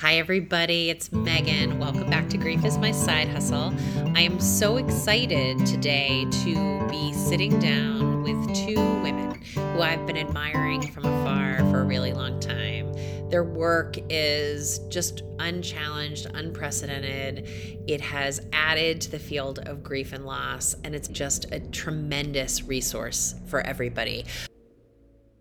Hi, everybody. It's Megan. Welcome back to Grief is My Side Hustle. I am so excited today to be sitting down with two women who I've been admiring from afar for a really long time. Their work is just unchallenged, unprecedented. It has added to the field of grief and loss, and it's just a tremendous resource for everybody.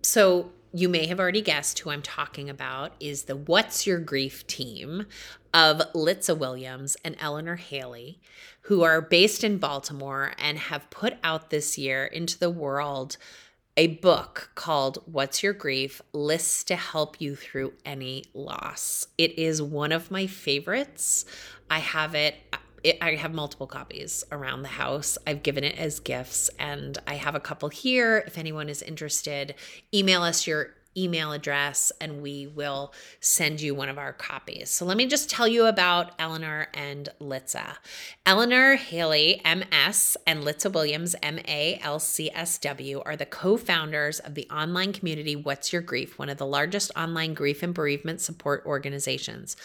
So, you may have already guessed who I'm talking about is the What's Your Grief team of Litza Williams and Eleanor Haley, who are based in Baltimore and have put out this year into the world a book called What's Your Grief Lists to Help You Through Any Loss. It is one of my favorites. I have it it, I have multiple copies around the house. I've given it as gifts, and I have a couple here. If anyone is interested, email us your email address and we will send you one of our copies. So let me just tell you about Eleanor and Litza. Eleanor Haley, MS, and Litza Williams, MALCSW, are the co founders of the online community What's Your Grief, one of the largest online grief and bereavement support organizations.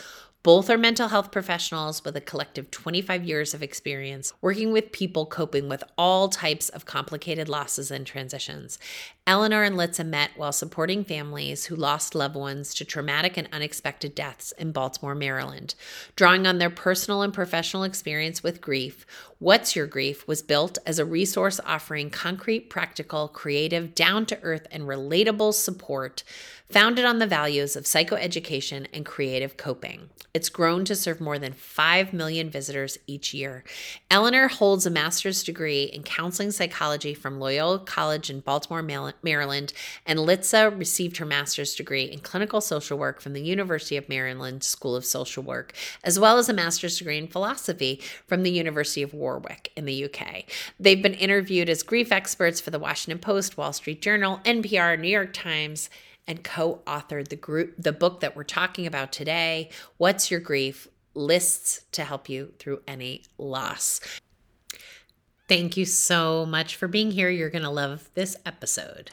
Both are mental health professionals with a collective 25 years of experience working with people coping with all types of complicated losses and transitions. Eleanor and Litza met while supporting families who lost loved ones to traumatic and unexpected deaths in Baltimore, Maryland. Drawing on their personal and professional experience with grief, What's Your Grief was built as a resource offering concrete, practical, creative, down to earth, and relatable support founded on the values of psychoeducation and creative coping. It's grown to serve more than 5 million visitors each year. Eleanor holds a master's degree in counseling psychology from Loyola College in Baltimore, Maryland, and Litza received her master's degree in clinical social work from the University of Maryland School of Social Work, as well as a master's degree in philosophy from the University of Warwick in the UK. They've been interviewed as grief experts for the Washington Post, Wall Street Journal, NPR, New York Times, and co-authored the group the book that we're talking about today, What's Your Grief? Lists to help you through any loss. Thank you so much for being here. You're going to love this episode.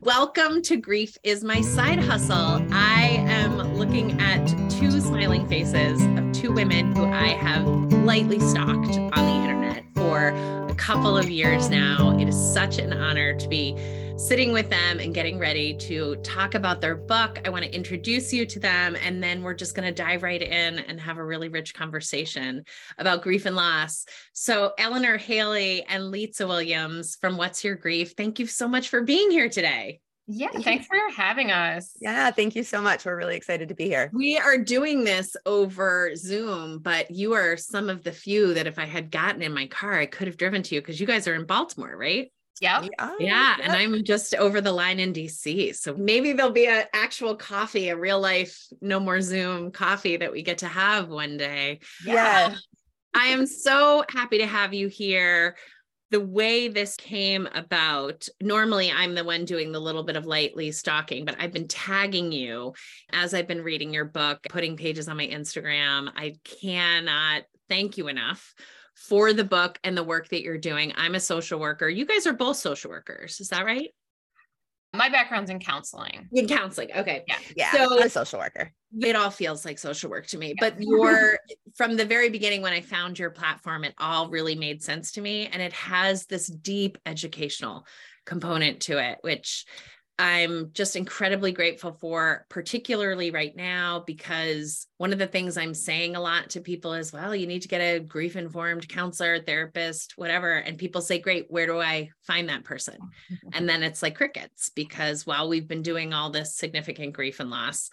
Welcome to Grief is My Side Hustle. I am looking at two smiling faces of two women who I have lightly stalked on the internet for a couple of years now. It is such an honor to be sitting with them and getting ready to talk about their book. I want to introduce you to them, and then we're just going to dive right in and have a really rich conversation about grief and loss. So, Eleanor Haley and Litza Williams from What's Your Grief, thank you so much for being here today. Yeah, thanks for having us. Yeah, thank you so much. We're really excited to be here. We are doing this over Zoom, but you are some of the few that if I had gotten in my car, I could have driven to you because you guys are in Baltimore, right? Yep. Yeah. Yeah. And I'm just over the line in DC. So maybe there'll be an actual coffee, a real life, no more Zoom coffee that we get to have one day. Yeah. I am so happy to have you here. The way this came about, normally I'm the one doing the little bit of lightly stalking, but I've been tagging you as I've been reading your book, putting pages on my Instagram. I cannot thank you enough for the book and the work that you're doing. I'm a social worker. You guys are both social workers. Is that right? My background's in counseling. In counseling. Okay. Yeah. Yeah. So I'm a social worker. It all feels like social work to me. Yeah. But you're from the very beginning when I found your platform, it all really made sense to me. And it has this deep educational component to it, which I'm just incredibly grateful for, particularly right now, because one of the things I'm saying a lot to people is, well, you need to get a grief informed counselor, therapist, whatever. And people say, great, where do I find that person? and then it's like crickets, because while we've been doing all this significant grief and loss,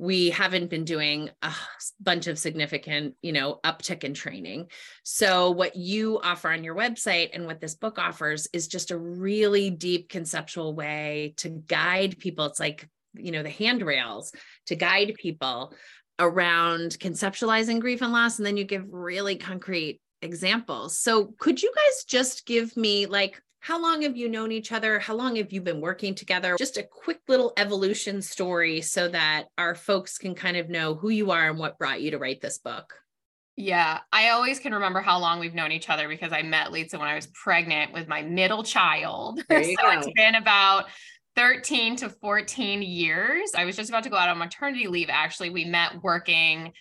we haven't been doing a bunch of significant, you know, uptick in training. So what you offer on your website and what this book offers is just a really deep conceptual way to guide people. It's like, you know, the handrails to guide people around conceptualizing grief and loss and then you give really concrete examples. So could you guys just give me like how long have you known each other? How long have you been working together? Just a quick little evolution story so that our folks can kind of know who you are and what brought you to write this book. Yeah, I always can remember how long we've known each other because I met Litza when I was pregnant with my middle child. so go. it's been about 13 to 14 years. I was just about to go out on maternity leave. Actually, we met working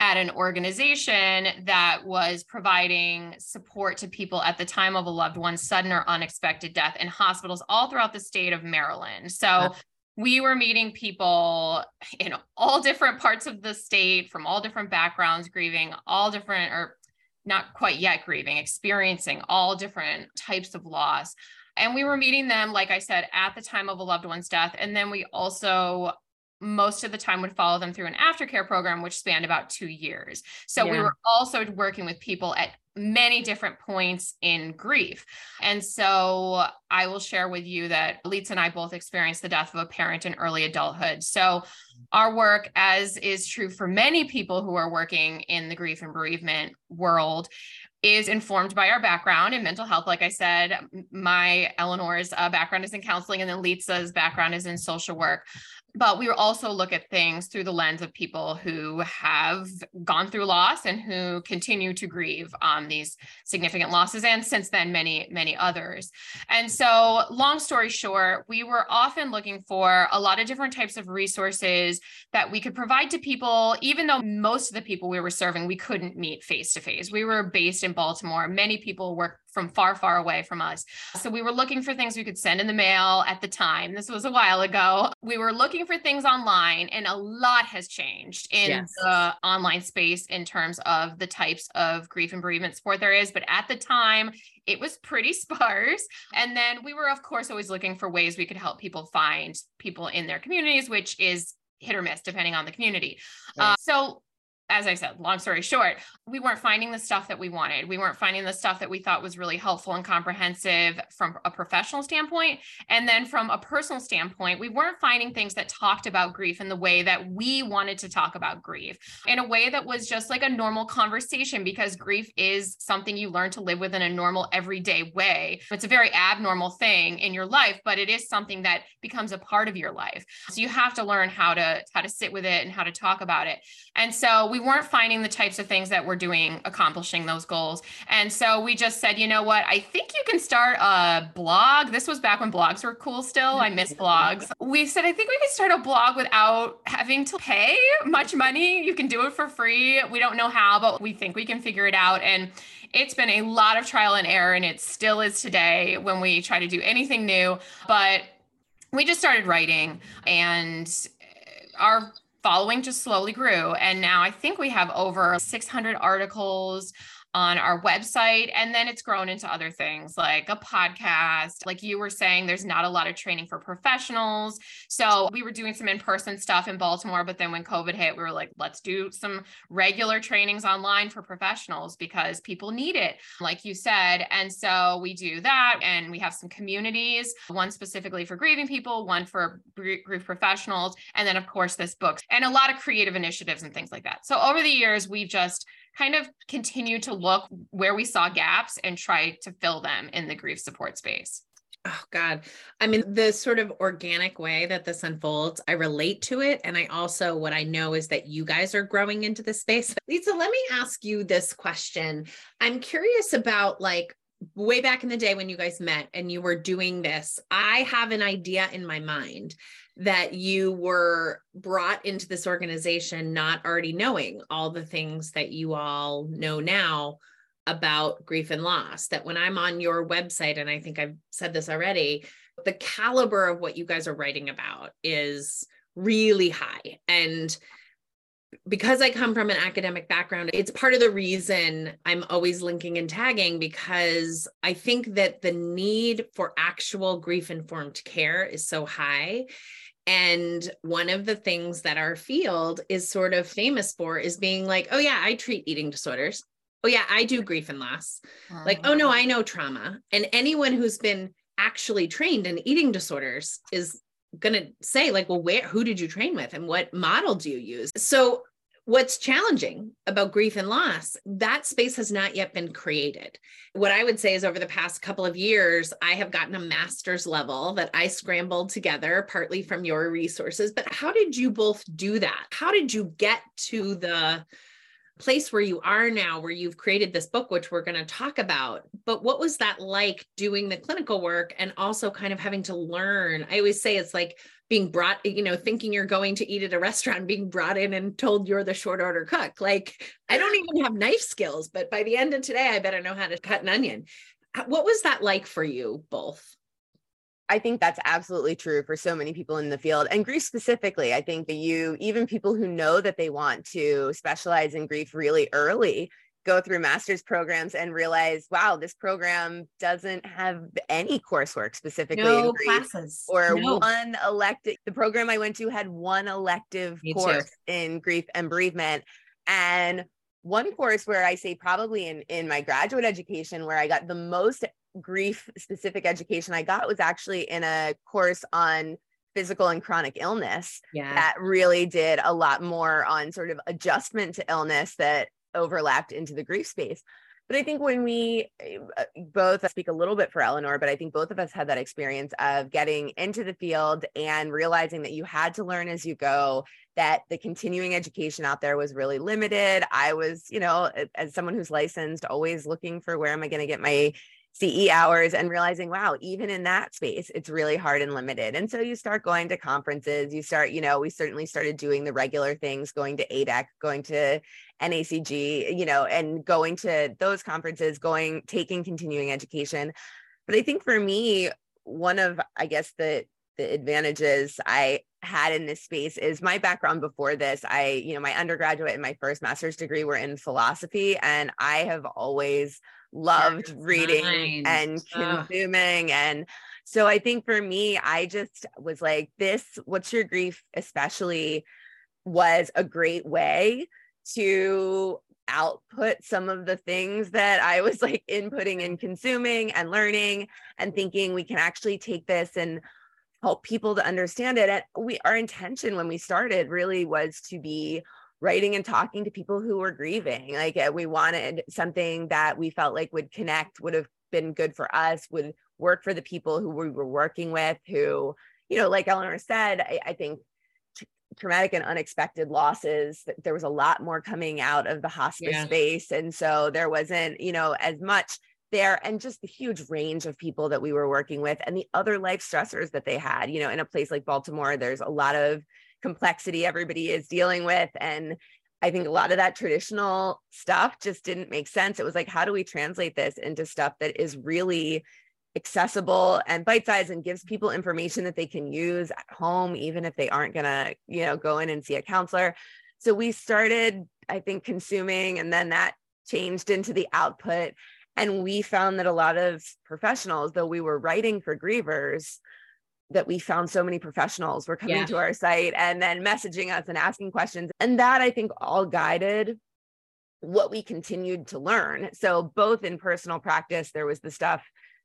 at an organization that was providing support to people at the time of a loved one's sudden or unexpected death in hospitals all throughout the state of Maryland. So we were meeting people in all different parts of the state from all different backgrounds, grieving all different or not quite yet grieving, experiencing all different types of loss. And we were meeting them, like I said, at the time of a loved one's death. And then we also most of the time would follow them through an aftercare program which spanned about two years so yeah. we were also working with people at many different points in grief and so i will share with you that Litza and i both experienced the death of a parent in early adulthood so our work as is true for many people who are working in the grief and bereavement world is informed by our background in mental health. Like I said, my Eleanor's uh, background is in counseling, and then Litza's background is in social work but we also look at things through the lens of people who have gone through loss and who continue to grieve um, these significant losses and since then many many others. And so long story short we were often looking for a lot of different types of resources that we could provide to people even though most of the people we were serving we couldn't meet face to face. We were based in baltimore. Many people work from far, far away from us. So we were looking for things we could send in the mail at the time. This was a while ago. We were looking for things online, and a lot has changed in yes. the online space in terms of the types of grief and bereavement support there is. But at the time, it was pretty sparse. And then we were, of course, always looking for ways we could help people find people in their communities, which is hit or miss depending on the community. Right. Uh, so as I said, long story short, we weren't finding the stuff that we wanted. We weren't finding the stuff that we thought was really helpful and comprehensive from a professional standpoint. And then from a personal standpoint, we weren't finding things that talked about grief in the way that we wanted to talk about grief, in a way that was just like a normal conversation, because grief is something you learn to live with in a normal, everyday way. It's a very abnormal thing in your life, but it is something that becomes a part of your life. So you have to learn how to how to sit with it and how to talk about it. And so we weren't finding the types of things that we're doing accomplishing those goals. And so we just said, you know what? I think you can start a blog. This was back when blogs were cool still. I miss blogs. We said, I think we can start a blog without having to pay much money. You can do it for free. We don't know how, but we think we can figure it out. And it's been a lot of trial and error, and it still is today when we try to do anything new. But we just started writing, and our following just slowly grew. And now I think we have over 600 articles on our website. And then it's grown into other things like a podcast. Like you were saying, there's not a lot of training for professionals. So we were doing some in person stuff in Baltimore. But then when COVID hit, we were like, let's do some regular trainings online for professionals because people need it, like you said. And so we do that. And we have some communities, one specifically for grieving people, one for grief professionals. And then, of course, this book and a lot of creative initiatives and things like that. So over the years, we've just kind of continue to look where we saw gaps and try to fill them in the grief support space. Oh God. I mean, the sort of organic way that this unfolds, I relate to it. And I also, what I know is that you guys are growing into the space. Litza, let me ask you this question. I'm curious about like way back in the day when you guys met and you were doing this. I have an idea in my mind that you were brought into this organization not already knowing all the things that you all know now about grief and loss. That when I'm on your website, and I think I've said this already, the caliber of what you guys are writing about is really high. And because I come from an academic background, it's part of the reason I'm always linking and tagging because I think that the need for actual grief informed care is so high. And one of the things that our field is sort of famous for is being like, oh, yeah, I treat eating disorders. Oh, yeah, I do grief and loss. Uh-huh. Like, oh, no. I know trauma. And anyone who's been actually trained in eating disorders is going to say like well where who did you train with and what model do you use so what's challenging about grief and loss that space has not yet been created what i would say is over the past couple of years i have gotten a master's level that i scrambled together partly from your resources but how did you both do that how did you get to the place where you are now, where you've created this book, which we're going to talk about. But what was that like doing the clinical work and also kind of having to learn? I always say it's like being brought, you know, thinking you're going to eat at a restaurant, being brought in and told you're the short order cook. Like, I don't even have knife skills, but by the end of today, I better know how to cut an onion. What was that like for you both? I think that's absolutely true for so many people in the field and grief specifically. I think that you, even people who know that they want to specialize in grief really early, go through master's programs and realize, wow, this program doesn't have any coursework specifically no classes or no. one elective. The program I went to had one elective Me course too. in grief and bereavement. And one course where I say probably in, in my graduate education where I got the most grief specific education I got was actually in a course on physical and chronic illness yeah. that really did a lot more on sort of adjustment to illness that overlapped into the grief space. But I think when we uh, both speak a little bit for Eleanor, but I think both of us had that experience of getting into the field and realizing that you had to learn as you go, that the continuing education out there was really limited. I was, you know, as someone who's licensed, always looking for where am I going to get my CE hours and realizing, wow, even in that space, it's really hard and limited. And so you start going to conferences, you start, you know, we certainly started doing the regular things, going to ADEC, going to NACG, you know, and going to those conferences, going, taking continuing education. But I think for me, one of, I guess, the, the advantages I had in this space is my background before this. I, you know, my undergraduate and my first master's degree were in philosophy, and I have always loved reading and consuming. Ugh. And so I think for me, I just was like, this, what's your grief, especially was a great way to output some of the things that I was like inputting and consuming and learning and thinking we can actually take this and help people to understand it. And we our intention when we started really was to be writing and talking to people who were grieving. Like uh, we wanted something that we felt like would connect, would have been good for us, would work for the people who we were working with, who, you know, like Eleanor said, I, I think traumatic and unexpected losses there was a lot more coming out of the hospice yeah. space and so there wasn't you know as much there and just the huge range of people that we were working with and the other life stressors that they had you know in a place like baltimore there's a lot of complexity everybody is dealing with. And I think a lot of that traditional stuff just didn't make sense. It was like, how do we translate this into stuff that is really accessible and bite sized and gives people information that they can use at home, even if they aren't going to, you know, go in and see a counselor. So we started, I think, consuming, and then that changed into the output. And we found that a lot of professionals, though we were writing for grievers, that we found so many professionals were coming yeah. to our site and then messaging us and asking questions. And that I think all guided what we continued to learn. So, both in personal practice, there was the stuff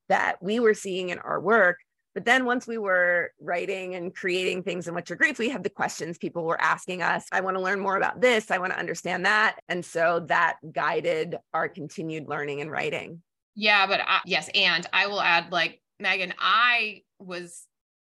that we were seeing in our work. But then once we were writing and creating things in What's Your Grief, we had the questions people were asking us. I want to learn more about this. I want to understand that. And so that guided our continued learning and writing. Yeah, but I, yes. And I will add, like, Megan, I was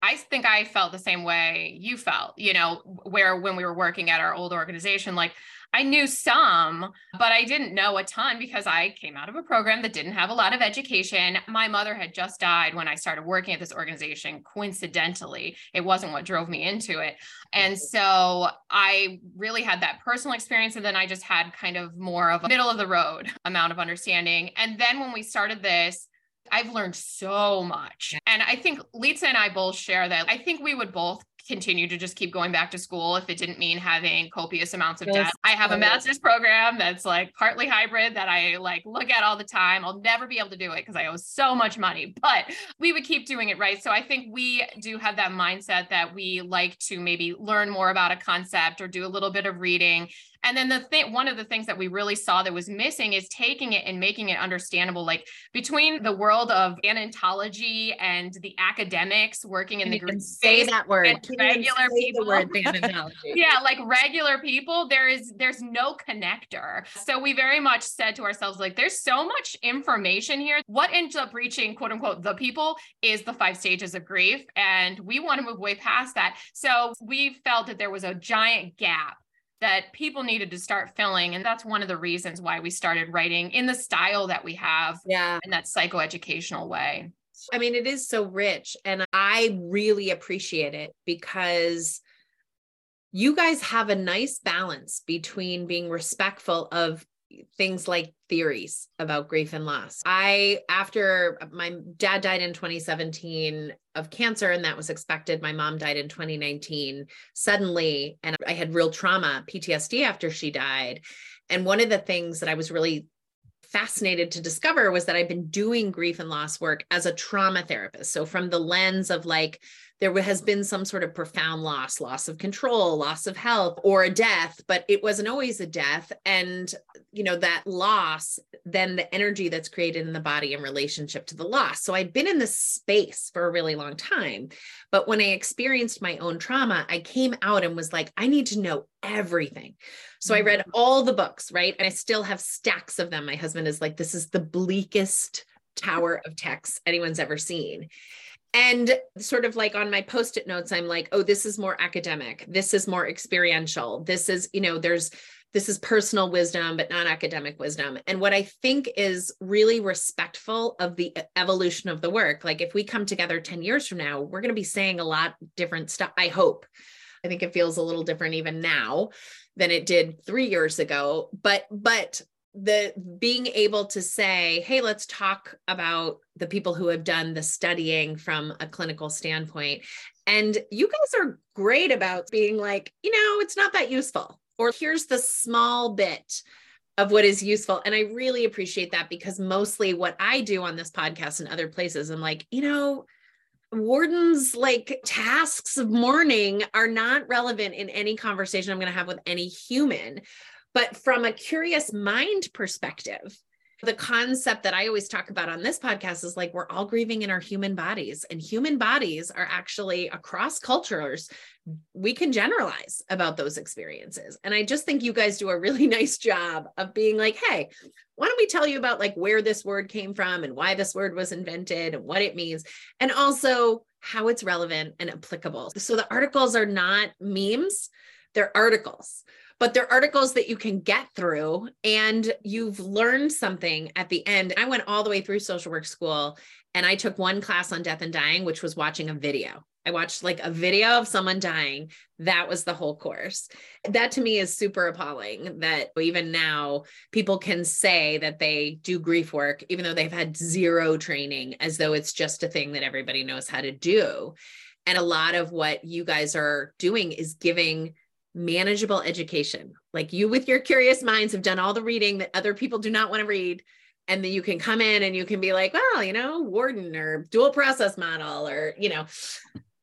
I think I felt the same way you felt, you know, where when we were working at our old organization, like I knew some, but I didn't know a ton because I came out of a program that didn't have a lot of education. My mother had just died when I started working at this organization. Coincidentally, it wasn't what drove me into it. And mm-hmm. so I really had that personal experience. And then I just had kind of more of a middle of the road amount of understanding. And then when we started this, I've learned so much. And I think Litza and I both share that. I think we would both continue to just keep going back to school if it didn't mean having copious amounts of yes. debt. I have a master's program that's like partly hybrid that I like look at all the time. I'll never be able to do it because I owe so much money, but we would keep doing it right. So I think we do have that mindset that we like to maybe learn more about a concept or do a little bit of reading and then the thing, one of the things that we really saw that was missing is taking it and making it understandable. Like between the world of thanatology and the academics working in the group say that word. Regular people. word yeah, like regular people, there is there's no connector. So we very much said to ourselves, like, there's so much information here. What ends up reaching quote unquote the people is the five stages of grief. And we want to move way past that. So we felt that there was a giant gap that people needed to start filling. And that's one of the reasons why we started writing in the style that we have. Yeah. In that psychoeducational way. I mean, it is so rich. And I really appreciate it because you guys have a nice balance between being respectful of things like theories about grief and loss. I, after my dad died in 2017 of cancer, and that was expected, my mom died in 2019 suddenly, and I had real trauma, PTSD after she died. And one of the things that I was really fascinated to discover was that I've been doing grief and loss work as a trauma therapist. So, from the lens of like, there has been some sort of profound loss, loss of control, loss of health, or a death, but it wasn't always a death. And, you know, that loss, then the energy that's created in the body in relationship to the loss. So I'd been in this space for a really long time. But when I experienced my own trauma, I came out and was like, I need to know everything. So I read mm-hmm. all the books, right? And I still have stacks of them. My husband is like, this is the bleakest tower of texts anyone's ever seen and sort of like on my post-it notes i'm like oh this is more academic. This is more experiential. This is you know there's this is personal wisdom but not academic wisdom. And what i think is really respectful of the evolution of the work like if we come together 10 years from now we're going to be saying a lot different stuff i hope. I think it feels a little different even now than it did 3 years ago. But but the being able to say hey let's talk about the people who have done the studying from a clinical standpoint. And you guys are great about being like you know it's not that useful or here's the small bit of what is useful. And i really appreciate that because mostly what i do on this podcast and other places i'm like you know Worden's like tasks of mourning are not relevant in any conversation i'm going to have with any human but from a curious mind perspective, the concept that I always talk about on this podcast is like we're all grieving in our human bodies, and human bodies are actually across cultures. We can generalize about those experiences. And I just think you guys do a really nice job of being like, hey, why don't we tell you about like where this word came from and why this word was invented and what it means, and also how it's relevant and applicable. So the articles are not memes, they're articles but they're articles that you can get through and you've learned something at the end. I went all the way through social work school and I took one class on death and dying, which was watching a video. I watched like a video of someone dying. That was the whole course. That to me is super appalling that even now people can say that they do grief work, even though they've had zero training, as though it's just a thing that everybody knows how to do. And a lot of what you guys are doing is giving manageable education. Like you, with your curious minds, have done all the reading that other people do not want to read. And then you can come in and you can be like, well, you know, Worden or dual process model, or, you know,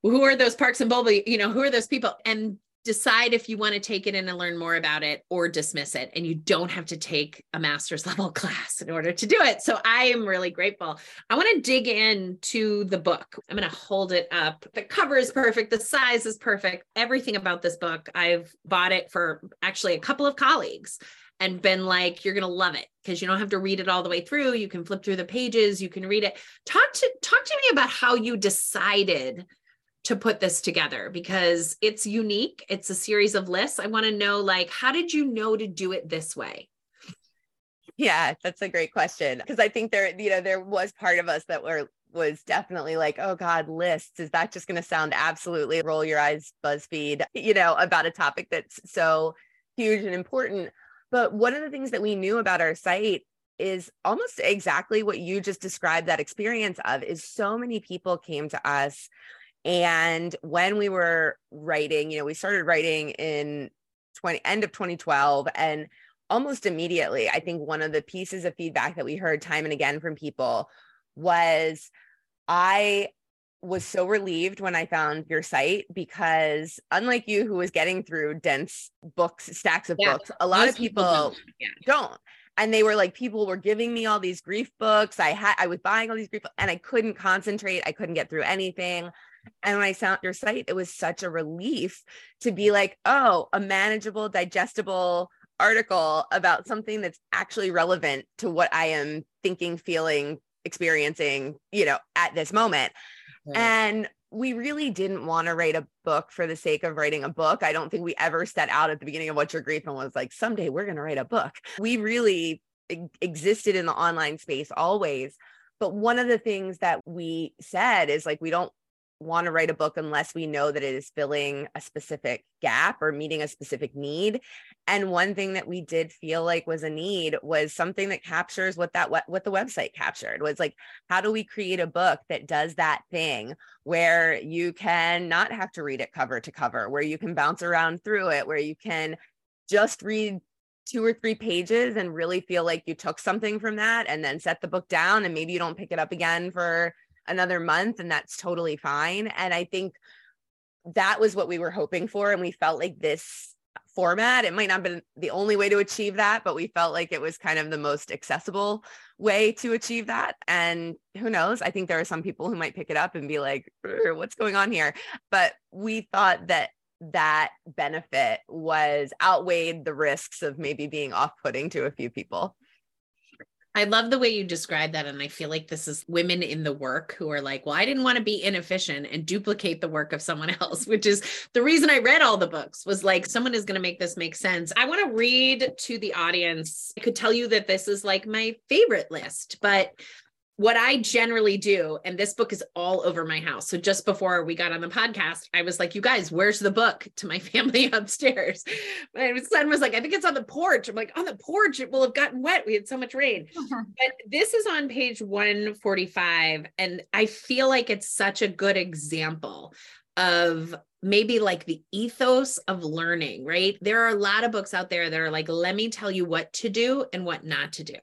who are those Parkes and Bowlby, you know, who are those people? And decide if you want to take it in and learn more about it or dismiss it. And you don't have to take a master's level class in order to do it. So I am really grateful. I want to dig into the book. I'm going to hold it up. The cover is perfect. The size is perfect. Everything about this book, I've bought it for actually a couple of colleagues and been like you're going to love it because you don't have to read it all the way through you can flip through the pages you can read it talk to talk to me about how you decided to put this together because it's unique. It's a series of lists. I want to know like how did you know to do it this way? Yeah, that's a great question because I think there you know there was part of us that were was definitely like, oh God, lists. Is that just going to sound absolutely roll your eyes, BuzzFeed, you know, about a topic that's so huge and important? But one of the things that we knew about our site is almost exactly what you just described that experience of is so many people came to us and when we were writing, you know, we started writing in 20 end of 2012 and almost immediately, I think one of the pieces of feedback that we heard time and again from people was I was so relieved when I found your site because unlike you who was getting through dense books, stacks of yeah, books, a lot of people, people don't. Yeah. don't. And they were like, people were giving me all these grief books. I had, I was buying all these grief, and I couldn't concentrate. I couldn't get through anything. And when I found your site, it was such a relief to be like, oh, a manageable, digestible article about something that's actually relevant to what I am thinking, feeling, experiencing, you know, at this moment. Right. And we really didn't want to write a book for the sake of writing a book. I don't think we ever set out at the beginning of What's Your Grief and was like, someday we're going to write a book. We really existed in the online space always. But one of the things that we said is like, we don't want to write a book unless we know that it is filling a specific gap or meeting a specific need. And one thing that we did feel like was a need was something that captures what that what, what the website captured was like how do we create a book that does that thing where you can not have to read it cover to cover where you can bounce around through it where you can just read two or three pages and really feel like you took something from that and then set the book down and maybe you don't pick it up again for another month and that's totally fine. And i think that was what we were hoping for and we felt like this format it might not have been the only way to achieve that but we felt like it was kind of the most accessible way to achieve that. And who knows? I think there are some people who might pick it up and be like what's going on here? But we thought that that benefit was outweighed the risks of maybe being off-putting to a few people I love the way you describe that. And I feel like this is women in the work who are like, well, I didn't want to be inefficient and duplicate the work of someone else, which is the reason I read all the books was like, someone is going to make this make sense. I want to read to the audience. I could tell you that this is like my favorite list, but what I generally do, and this book is all over my house. So just before we got on the podcast, I was like, you guys, where's the book to my family upstairs? My son was like, I think it's on the porch. I'm like, on the porch, it will have gotten wet. We had so much rain. Uh-huh. But this is on page 145. And I feel like it's such a good example of maybe like the ethos of learning, right? There are a lot of books out there that are like, let me tell you what to do and what not to do.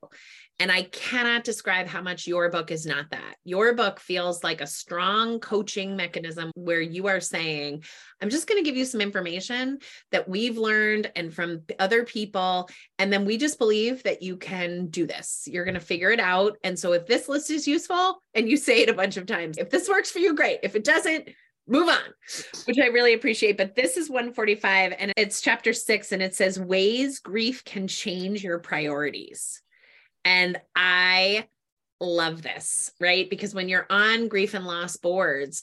And I cannot describe how much your book is not that. Your book feels like a strong coaching mechanism where you are saying, I'm just going to give you some information that we've learned and from other people. And then we just believe that you can do this. You're going to figure it out. And so if this list is useful, and you say it a bunch of times, if this works for you, great. If it doesn't, move on, which I really appreciate. But this is 145 and it's chapter six, and it says ways grief can change your priorities. And I love this, right? Because when you're on grief and loss boards,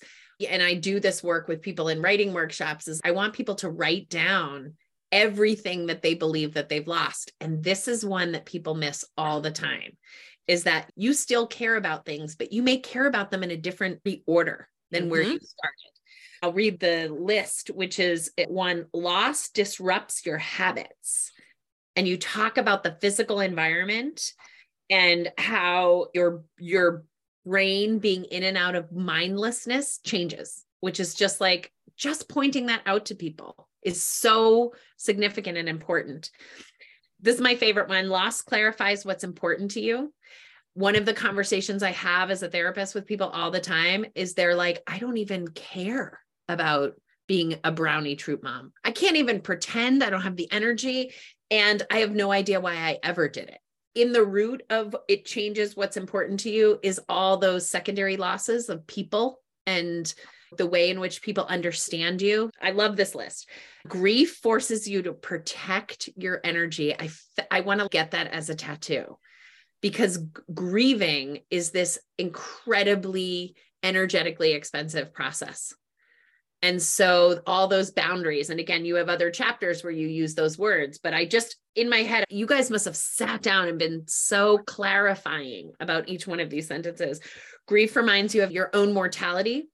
and I do this work with people in writing workshops, is I want people to write down everything that they believe that they've lost. And this is one that people miss all the time is that you still care about things, but you may care about them in a different order than mm-hmm. where you started. I'll read the list, which is one loss disrupts your habits. And you talk about the physical environment and how your your brain being in and out of mindlessness changes which is just like just pointing that out to people is so significant and important. This is my favorite one. Loss clarifies what's important to you. One of the conversations i have as a therapist with people all the time is they're like i don't even care about being a brownie troop mom. I can't even pretend i don't have the energy and i have no idea why i ever did it in the root of it changes what's important to you is all those secondary losses of people and the way in which people understand you. I love this list. Grief forces you to protect your energy. I I want to get that as a tattoo because g- grieving is this incredibly energetically expensive process. And so all those boundaries, and again, you have other chapters where you use those words, but I just, in my head, you guys must have sat down and been so clarifying about each one of these sentences. Grief reminds you of your own mortality.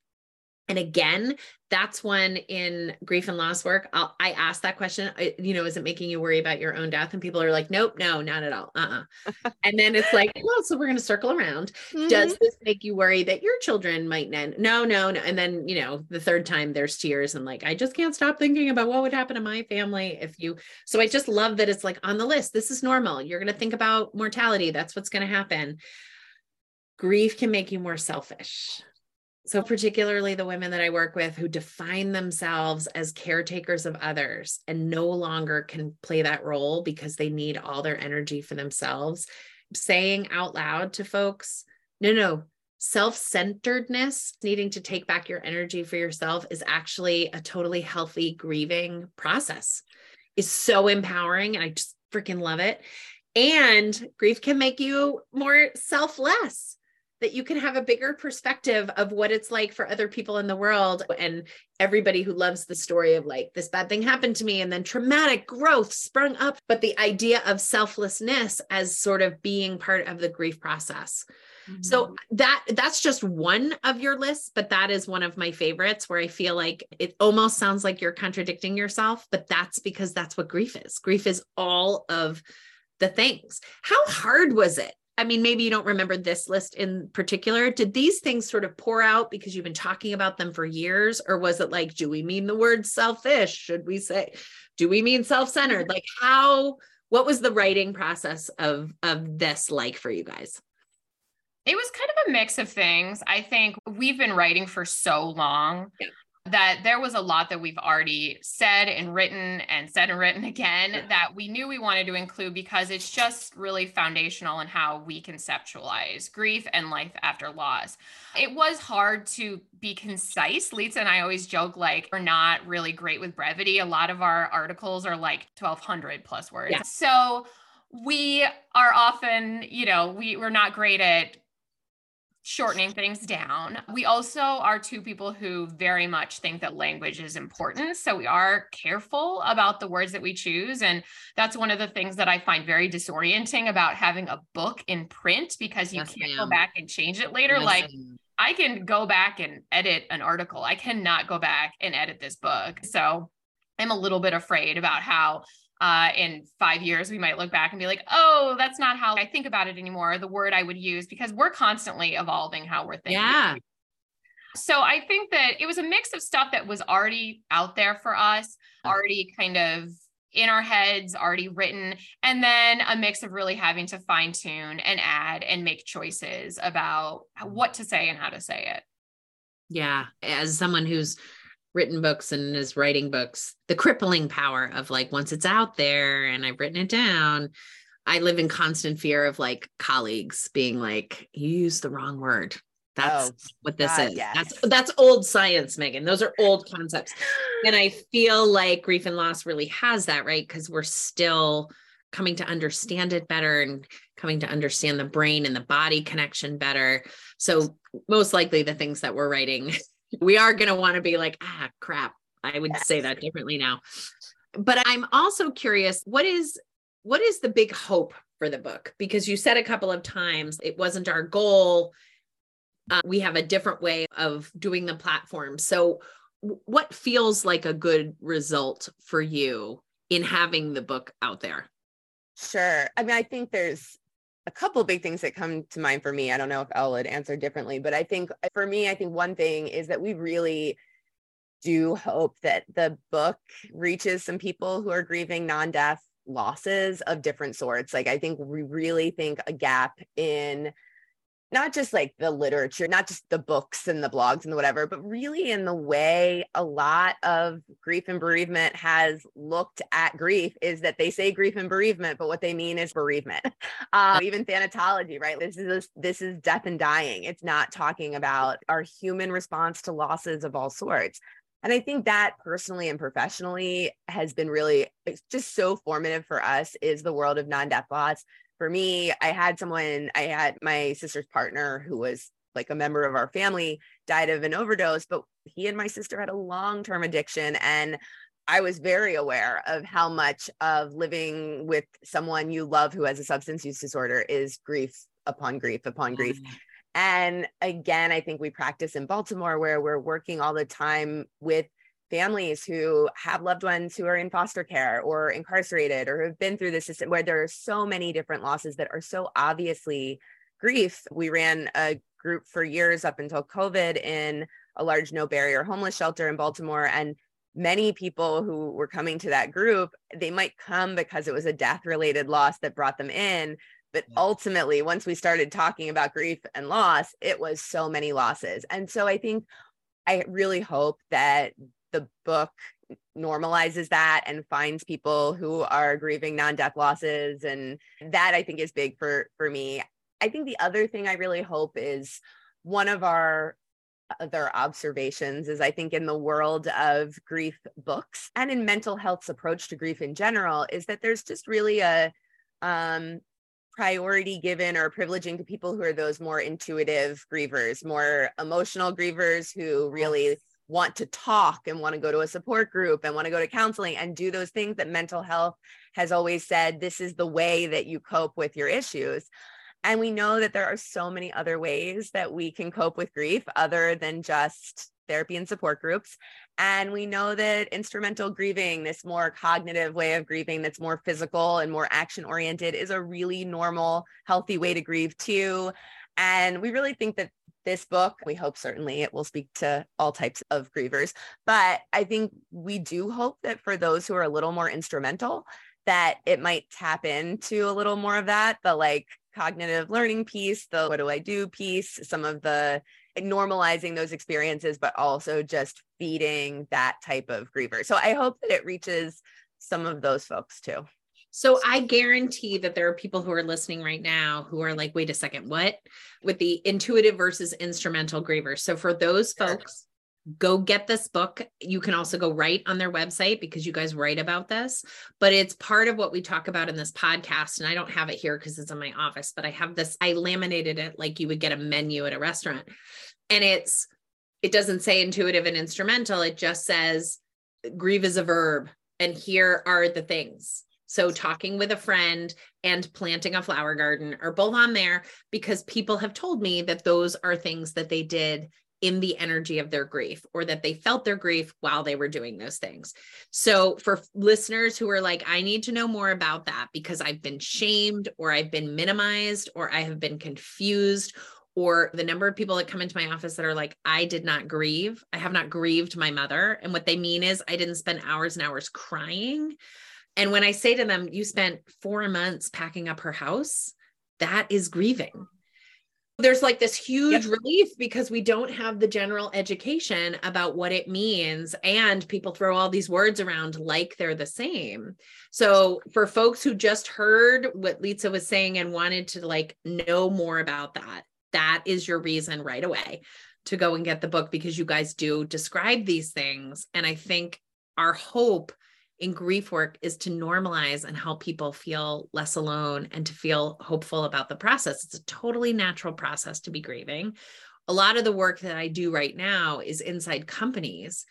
And again, that's when in grief and loss work, I'll, i ask that question, you know, is it making you worry about your own death? And people are like, nope, no, not at all. Uh-uh. and then it's like, well, so we're going to circle around. Mm-hmm. Does this make you worry that your children might end? No, no, no. And then, you know, the third time there's tears and like, I just can't stop thinking about what would happen to my family if you, so I just love that it's like on the list. This is normal. You're going to think about mortality. That's what's going to happen. Grief can make you more selfish so, particularly the women that I work with who define themselves as caretakers of others and no longer can play that role because they need all their energy for themselves, saying out loud to folks, no, no, self centeredness, needing to take back your energy for yourself is actually a totally healthy grieving process, is so empowering. And I just freaking love it. And grief can make you more selfless that you can have a bigger perspective of what it's like for other people in the world and everybody who loves the story of like this bad thing happened to me and then traumatic growth sprung up. But the idea of selflessness as sort of being part of the grief process. Mm-hmm. so that that's just one of your lists but that is one of my favorites where i feel like it almost sounds like you're contradicting yourself but that's because that's what grief is. Grief is all of the things. How hard was it I mean, maybe you don't remember this list in particular. Did these things sort of pour out because you've been talking about them for years? Or was it like, do we mean the word selfish? Should we say, do we mean self centered? Like, how, what was the writing process of, of this like for you guys? It was kind of a mix of things. I think we've been writing for so long yeah that there was a lot that we've already said and written and said and written again yeah. that we knew we wanted to include because it's just really foundational in how we conceptualize grief and life after loss. It was hard to be concise. Litza and I always joke like we're not really great with brevity. A lot of our articles are like 1200 plus words. Yeah. So we are often, you know, we, we're not great at shortening things down. We also are two people who very much think that language is important. So we are careful about the words that we choose. And that's one of the things that I find very disorienting about having a book in print because you yes, can't ma'am. go back and change it later. Yes, like, ma'am. I can go back and edit an article. I cannot go back and edit this book. So I'm a little bit afraid about how uh, in five years, we might look back and be like, oh, that's not how I think about it anymore. The word I would use because we're constantly evolving how we're thinking. Yeah. So I think that it was a mix of stuff that was already out there for us, already kind of in our heads, already written, and then a mix of really having to fine tune and add and make choices about what to say and how to say it. Yeah. As someone who's written books and is writing books, the crippling power of like once it's out there and I've written it down, I live in constant fear of like colleagues being like, you used the wrong word. That's oh, what this God, is. Yes. That's that's old science, Megan. Those are old concepts. And I feel like grief and loss really has that, right? Because we're still coming to understand it better and coming to understand the brain and the body connection better. So most likely the things that we're writing we are going to want to be like, ah, crap. I would yes. say that differently now. But I'm also curious, what is what is the big hope for the book? Because you said a couple of times it wasn't our goal. Uh, we have a different way of doing the platform. So, what feels like a good result for you in having the book out there? Sure. I mean, I think there's a couple of big things that come to mind for me. I don't know if Elle would answer differently, but I think uh, for me, I think one thing is that we really do hope that the book reaches some people who are grieving non-death losses of different sorts. Like I think we really think a gap in not just like the literature, not just the books and the blogs and the whatever, but really in the way a lot of grief and bereavement has looked at grief is that they say grief and bereavement, but what they mean is bereavement. Um, even thanatology, right? This is this is death and dying. It's not talking about our human response to losses of all sorts. And I think that personally and professionally has been really just so formative for us is the world of non-death loss for me, I had someone, I had my sister's partner who was like a member of our family died of an overdose, but he and my sister had a long term addiction. And I was very aware of how much of living with someone you love who has a substance use disorder is grief upon grief upon grief. Mm. And again, I think we practice in Baltimore where we're working all the time with families who have loved ones who are in foster care or incarcerated or have been through the system where there are so many different losses that are so obviously grief. We ran a group for years up until COVID in a large no barrier homeless shelter in Baltimore. And many people who were coming to that group, they might come because it was a death related loss that brought them in. But ultimately, once we started talking about grief and loss, it was so many losses. And so I think I really hope that the book normalizes that and finds people who are grieving non-death losses and that i think is big for for me. I think the other thing i really hope is one of our other observations is i think in the world of grief books and in mental health's approach to grief in general is that there's just really a um priority given or privileging to people who are those more intuitive grievers, more emotional grievers who really want to talk and want to go to a support group and want to go to counseling and do those things that mental health has always said this is the way that you cope with your issues. And we know that there are so many other ways that we can cope with grief other than just therapy and support groups. And we know that instrumental grieving, this more cognitive way of grieving that's more physical and more action oriented, is a really normal, healthy way to grieve too. And we really think that this book, we hope certainly it will speak to all types of grievers. But I think we do hope that for those who are a little more instrumental, that it might tap into a little more of that, the like cognitive learning piece, the what do I do piece, some of the normalizing those experiences, but also just feeding that type of griever. So I hope that it reaches some of those folks too. So I guarantee that there are people who are listening right now who are like, wait a second, what? With the intuitive versus instrumental grievers. So for those folks, go get this book. You can also go write on their website because you guys write about this, but it's part of what we talk about in this podcast. And I don't have it here because it's in my office, but I have this, I laminated it like you would get a menu at a restaurant. And it's, it doesn't say intuitive and instrumental, it just says grieve is a verb. And here are the things so, talking with a friend and planting a flower garden are both on there because people have told me that those are things that they did in the energy of their grief or that they felt their grief while they were doing those things. So, for listeners who are like, I need to know more about that because I've been shamed or I've been minimized or I have been confused or the number of people that come into my office that are like, I did not grieve. I have not grieved my mother. And what they mean is, I didn't spend hours and hours crying. And when I say to them, you spent four months packing up her house, that is grieving. There's like this huge yep. relief because we don't have the general education about what it means. And people throw all these words around like they're the same. So, for folks who just heard what Litsa was saying and wanted to like know more about that, that is your reason right away to go and get the book because you guys do describe these things. And I think our hope in grief work is to normalize and help people feel less alone and to feel hopeful about the process. It's a totally natural process to be grieving. A lot of the work that I do right now is inside companies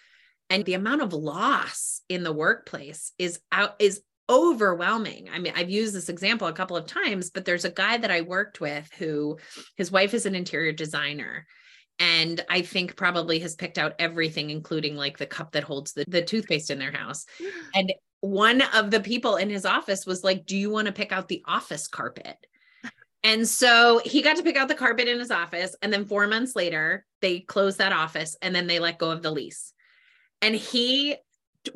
and the amount of loss in the workplace is out is overwhelming. I mean, I've used this example a couple of times, but there's a guy that I worked with who his wife is an interior designer and I think probably has picked out everything, including like the cup that holds the, the toothpaste in their house. And one of the people in his office was like, Do you want to pick out the office carpet? And so he got to pick out the carpet in his office. And then four months later, they closed that office and then they let go of the lease. And he,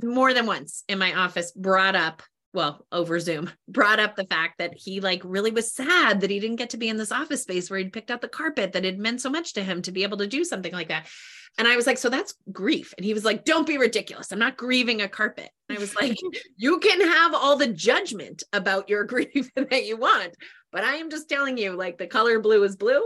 more than once in my office, brought up well over zoom brought up the fact that he like really was sad that he didn't get to be in this office space where he'd picked out the carpet that had meant so much to him to be able to do something like that. And i was like so that's grief. And he was like don't be ridiculous. I'm not grieving a carpet. And i was like you can have all the judgment about your grief that you want but i am just telling you like the color blue is blue.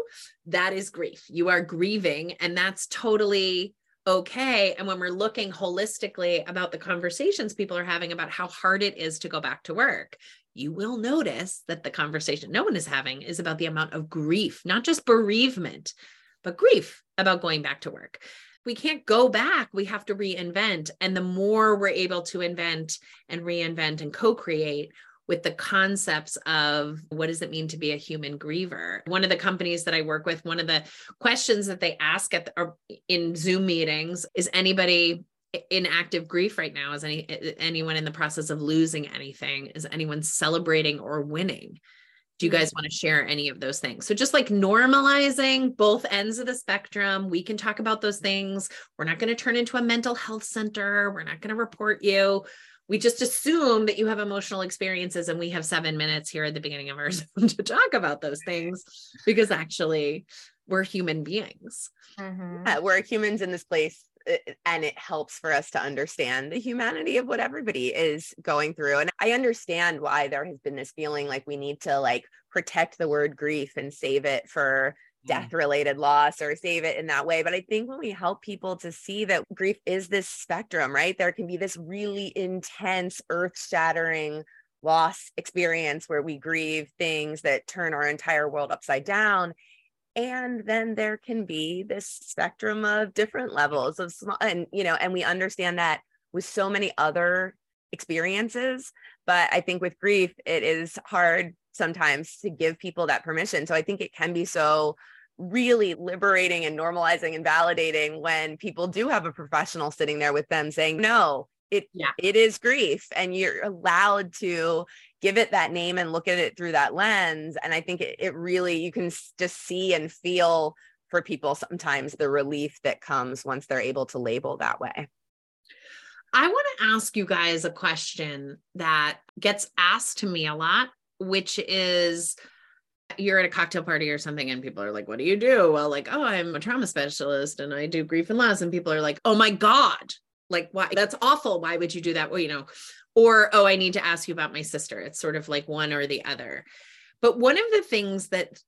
That is grief. You are grieving and that's totally okay. And when we're looking holistically about the conversations people are having about how hard it is to go back to work, you will notice that the conversation no one is having is about the amount of grief, not just bereavement, but grief about going back to work. We can't go back. We have to reinvent. And the more we're able to invent and reinvent and co create, with the concepts of what does it mean to be a human griever. One of the companies that I work with, one of the questions that they ask at the, in Zoom meetings is anybody in active grief right now? Is any anyone in the process of losing anything? Is anyone celebrating or winning? Do you mm-hmm. guys want to share any of those things? So, just like normalizing both ends of the spectrum, we can talk about those things. We're not going to turn into a mental health center. We're not going to report you we just assume that you have emotional experiences and we have seven minutes here at the beginning of our Zoom to talk about those things because actually we're human beings. Mm-hmm. Yeah, we're humans in this place uh, and it helps for us to understand the humanity of what everybody is going through and i understand why there has been this feeling like we need to like protect the word grief and save it for. Mm. death related loss or save it in that way. But I think when we help people to see that grief is this spectrum, right? There can be this really intense, earth shattering loss experience where we grieve things that turn our entire world upside down and then there can be this spectrum of different levels of small and you know and we understand that with so many other experiences but i think with grief it is hard sometimes to give people that permission so i think it can be so really liberating and normalizing and validating when people do have a professional sitting there with them saying no it yeah. it is grief and you're allowed to give it that name and look at it through that lens and i think it, it really you can just see and feel for people sometimes the relief that comes once they're able to label that way i want to ask you guys a question that gets asked to me a lot which is you're at a cocktail party or something and people are like what do you do? Well like oh i'm a trauma specialist and i do grief and loss. And people are like oh my god like why that's awful. Why would you do that? Well you know or oh i need to ask you about my sister. It's sort of like one or the other. But one of the things that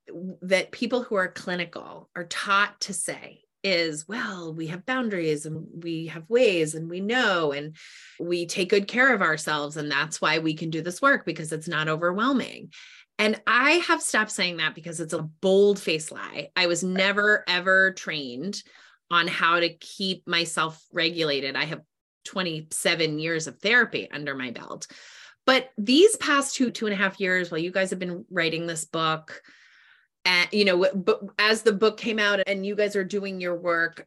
that people who are clinical are taught to say is well we have boundaries and we have ways and we know and we take good care of ourselves and that's why we can do this work because it's not overwhelming and i have stopped saying that because it's a bold face lie i was never ever trained on how to keep myself regulated. I have 27 years of therapy under my belt. But these past two, two and a half years, while you guys have been writing this book, and you know, but as the book came out and you guys are doing your work,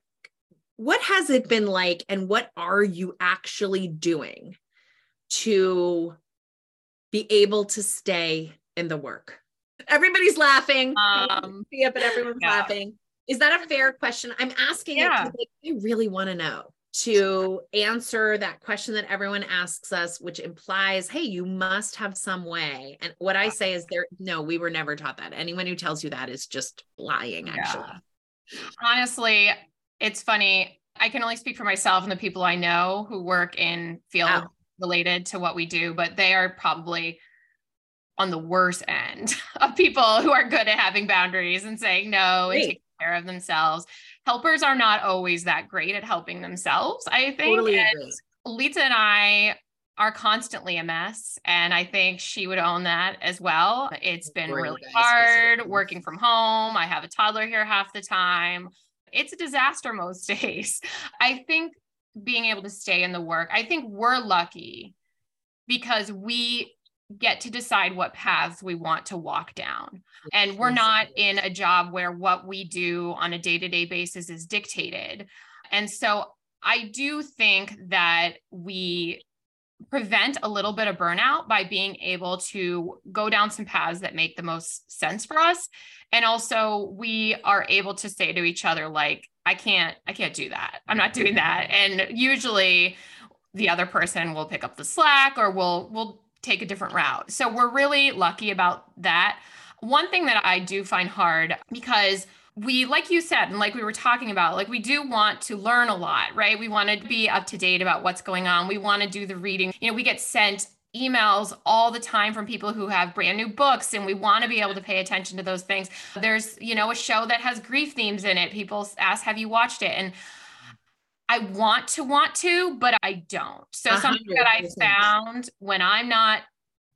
what has it been like and what are you actually doing to be able to stay in the work? Everybody's laughing. Um, see it, but everyone's yeah. laughing. Is that a fair question? I'm asking yeah. it because I really want to know to answer that question that everyone asks us, which implies, hey, you must have some way. And what I say is there, no, we were never taught that. Anyone who tells you that is just lying, actually. Yeah. Honestly, it's funny. I can only speak for myself and the people I know who work in field wow. related to what we do, but they are probably on the worst end of people who are good at having boundaries and saying no and taking care of themselves. Helpers are not always that great at helping themselves, I think. Totally and Litsa and I are constantly a mess. And I think she would own that as well. It's been really hard working from home. I have a toddler here half the time. It's a disaster most days. I think being able to stay in the work, I think we're lucky because we get to decide what paths we want to walk down. And we're not in a job where what we do on a day to day basis is dictated. And so I do think that we prevent a little bit of burnout by being able to go down some paths that make the most sense for us and also we are able to say to each other like i can't i can't do that i'm not doing that and usually the other person will pick up the slack or we'll will take a different route. So we're really lucky about that. One thing that I do find hard because we like you said and like we were talking about like we do want to learn a lot right? We want to be up to date about what's going on. We want to do the reading. You know we get sent emails all the time from people who have brand new books and we want to be able to pay attention to those things. There's you know a show that has grief themes in it. People ask have you watched it? And I want to want to, but I don't. So 100%. something that I found when I'm not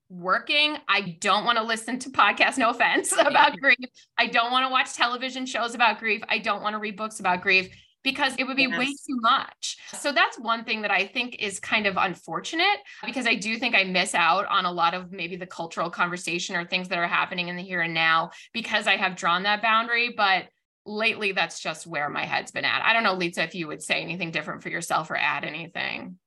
working, I don't want to listen to podcasts, no offense, about grief. I don't want to watch television shows about grief. I don't want to read books about grief because it would be yes. way too much. So that's one thing that I think is kind of unfortunate because I do think I miss out on a lot of maybe the cultural conversation or things that are happening in the here and now because I have drawn that boundary. But lately that's just where my head's been at. I don't know, Litsa, if you would say anything different for yourself or add anything.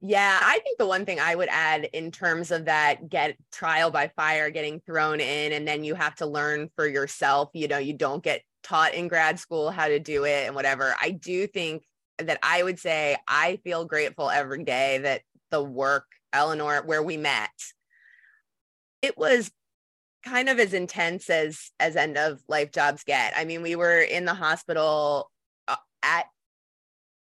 Yeah, I think the one thing I would add in terms of that get trial by fire getting thrown in and then you have to learn for yourself, you know, you don't get taught in grad school how to do it and whatever. I do think that I would say I feel grateful every day that the work Eleanor where we met it was kind of as intense as as end of life jobs get. I mean, we were in the hospital uh, at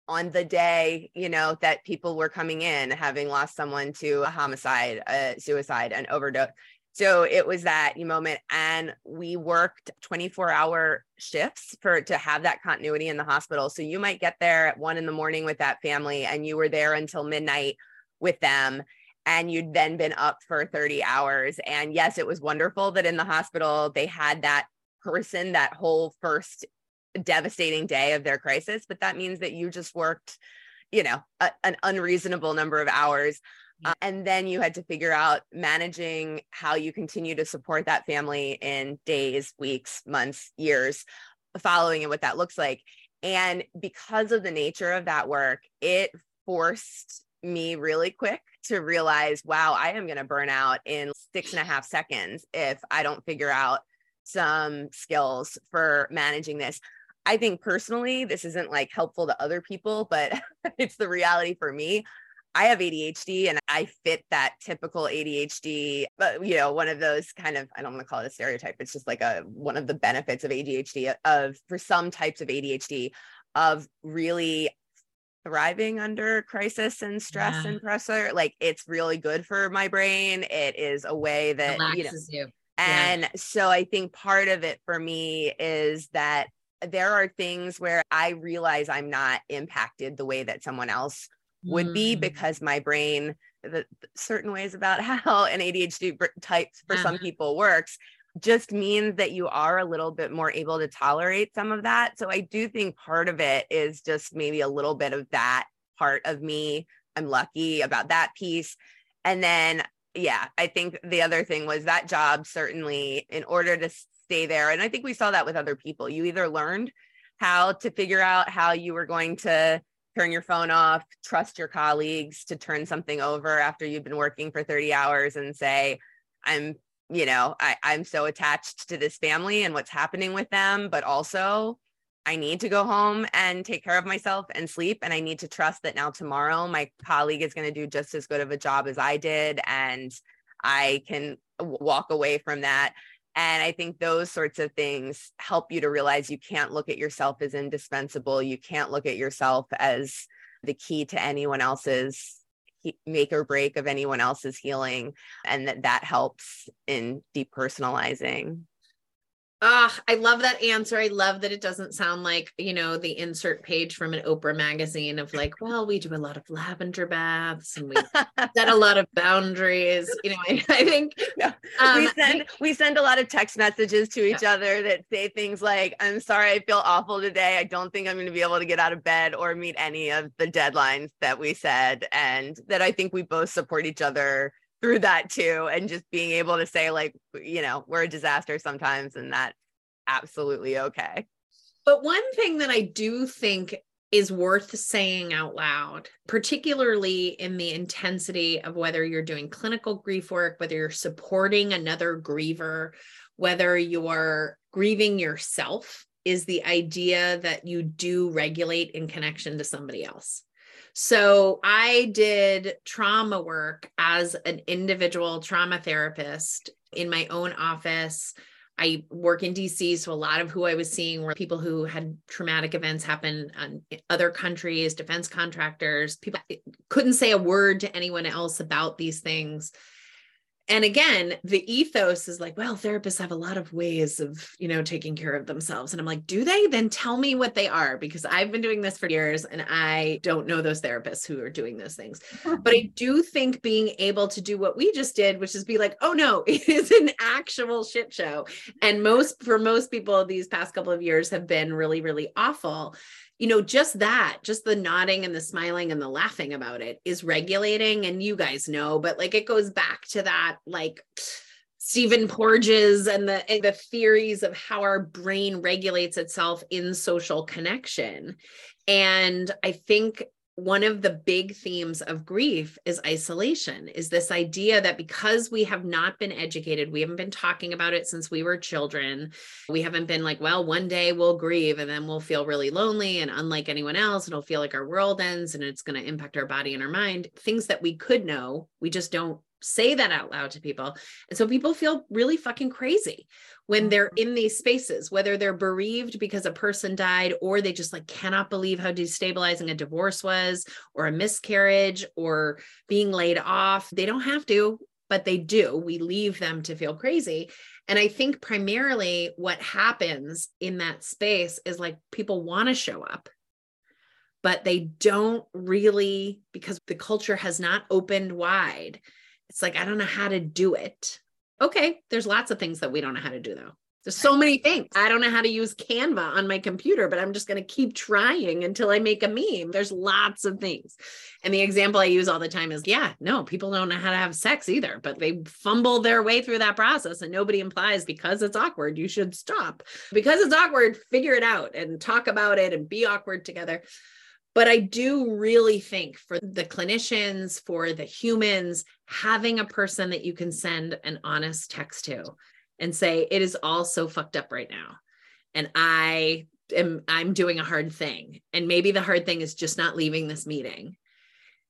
on the day, you know, that people were coming in having lost someone to a homicide, a suicide, an overdose. So it was that moment and we worked 24 hour shifts for to have that continuity in the hospital. So you might get there at one in the morning with that family and you were there until midnight with them and you'd then been up for 30 hours. And yes, it was wonderful that in the hospital they had that person that whole first devastating day of their crisis, but that means that you just worked, you know, a, an unreasonable number of hours. Uh, and then you had to figure out managing how you continue to support that family in days, weeks, months, years, following and what that looks like. And because of the nature of that work, it forced me really quick to realize, wow, I am going to burn out in six and a half seconds if I don't figure out some skills for managing this. I think personally, this isn't like helpful to other people, but it's the reality for me. I have ADHD and I fit that typical ADHD, but you know, one of those kind of, I don't want to call it a stereotype. It's just like a, one of the benefits of ADHD of, for some types of ADHD of really thriving under crisis and stress yeah. and pressure. Like it's really good for my brain. It is a way that, Relaxes you know, you. and yeah. so I think part of it for me is that there are things where I realize I'm not impacted the way that someone else would be mm. because my brain the, certain ways about how an ADHD type for some uh-huh. people works just means that you are a little bit more able to tolerate some of that. So I do think part of it is just maybe a little bit of that part of me. I'm lucky about that piece. And then, yeah, I think the other thing was that job certainly, in order to stay there, and I think we saw that with other people, you either learned how to figure out how you were going to turn your phone off, trust your colleagues to turn something over after you've been working for 30 hours and say, I'm, you know, I, I'm so attached to this family and what's happening with them, but also I need to go home and take care of myself and sleep. And I need to trust that now tomorrow my colleague is going to do just as good of a job as I did. And I can walk away from that and I think those sorts of things help you to realize you can't look at yourself as indispensable. You can't look at yourself as the key to anyone else's make or break of anyone else's healing. And that that helps in depersonalizing. Ah, I love that answer. I love that it doesn't sound like, you know, the insert page from an Oprah magazine of like, well, we do a lot of lavender baths and we set a lot of boundaries. You know, I, I think um, we send we send a lot of text messages to each yeah. other that say things like, I'm sorry, I feel awful today. I don't think I'm going to be able to get out of bed or meet any of the deadlines that we said. And that I think we both support each other through that too and just being able to say like you know we're a disaster sometimes and that's absolutely okay. But one thing that i do think is worth saying out loud particularly in the intensity of whether you're doing clinical grief work whether you're supporting another griever whether you're grieving yourself is the idea that you do regulate in connection to somebody else so I did trauma work as an individual trauma therapist in my own office. I work in DC, so a lot of who I was seeing were people who had traumatic events happen in other countries, defense contractors, people couldn't say a word to anyone else about these things and again the ethos is like well therapists have a lot of ways of you know taking care of themselves. And i'm like do they? Then tell me what they are because i've been doing this for years and i don't know those therapists who are doing those things. But i do think being able to do what we just did which is be like oh no it is an actual shit show. And most for most people these past couple of years have been really really awful you know, just that, just the nodding and the smiling and the laughing about it is regulating. And you guys know, but like it goes back to that, like Stephen Porges and the and the theories of how our brain regulates itself in social connection. And I think one of the big themes of grief is isolation is this idea that because we have not been educated we haven't been talking about it since we were children we haven't been like well one day we'll grieve and then we'll feel really lonely and unlike anyone else it'll feel like our world ends and it's going to impact our body and our mind things that we could know we just don't say that out loud to people. And so people feel really fucking crazy when they're mm-hmm. in these spaces, whether they're bereaved because a person died or they just like cannot believe how destabilizing a divorce was or a miscarriage or being laid off. They don't have to, but they do. We leave them to feel crazy. And I think primarily what happens in that space is like people want to show up but they don't really because the culture has not opened wide. It's like, I don't know how to do it. Okay, there's lots of things that we don't know how to do though. There's so many things. I don't know how to use Canva on my computer, but I'm just going to keep trying until I make a meme. There's lots of things. And the example I use all the time is yeah, no, people don't know how to have sex either, but they fumble their way through that process. And nobody implies because it's awkward, you should stop. Because it's awkward, figure it out and talk about it and be awkward together. But I do really think for the clinicians, for the humans, having a person that you can send an honest text to and say, it is all so fucked up right now. And I am, I'm doing a hard thing. And maybe the hard thing is just not leaving this meeting,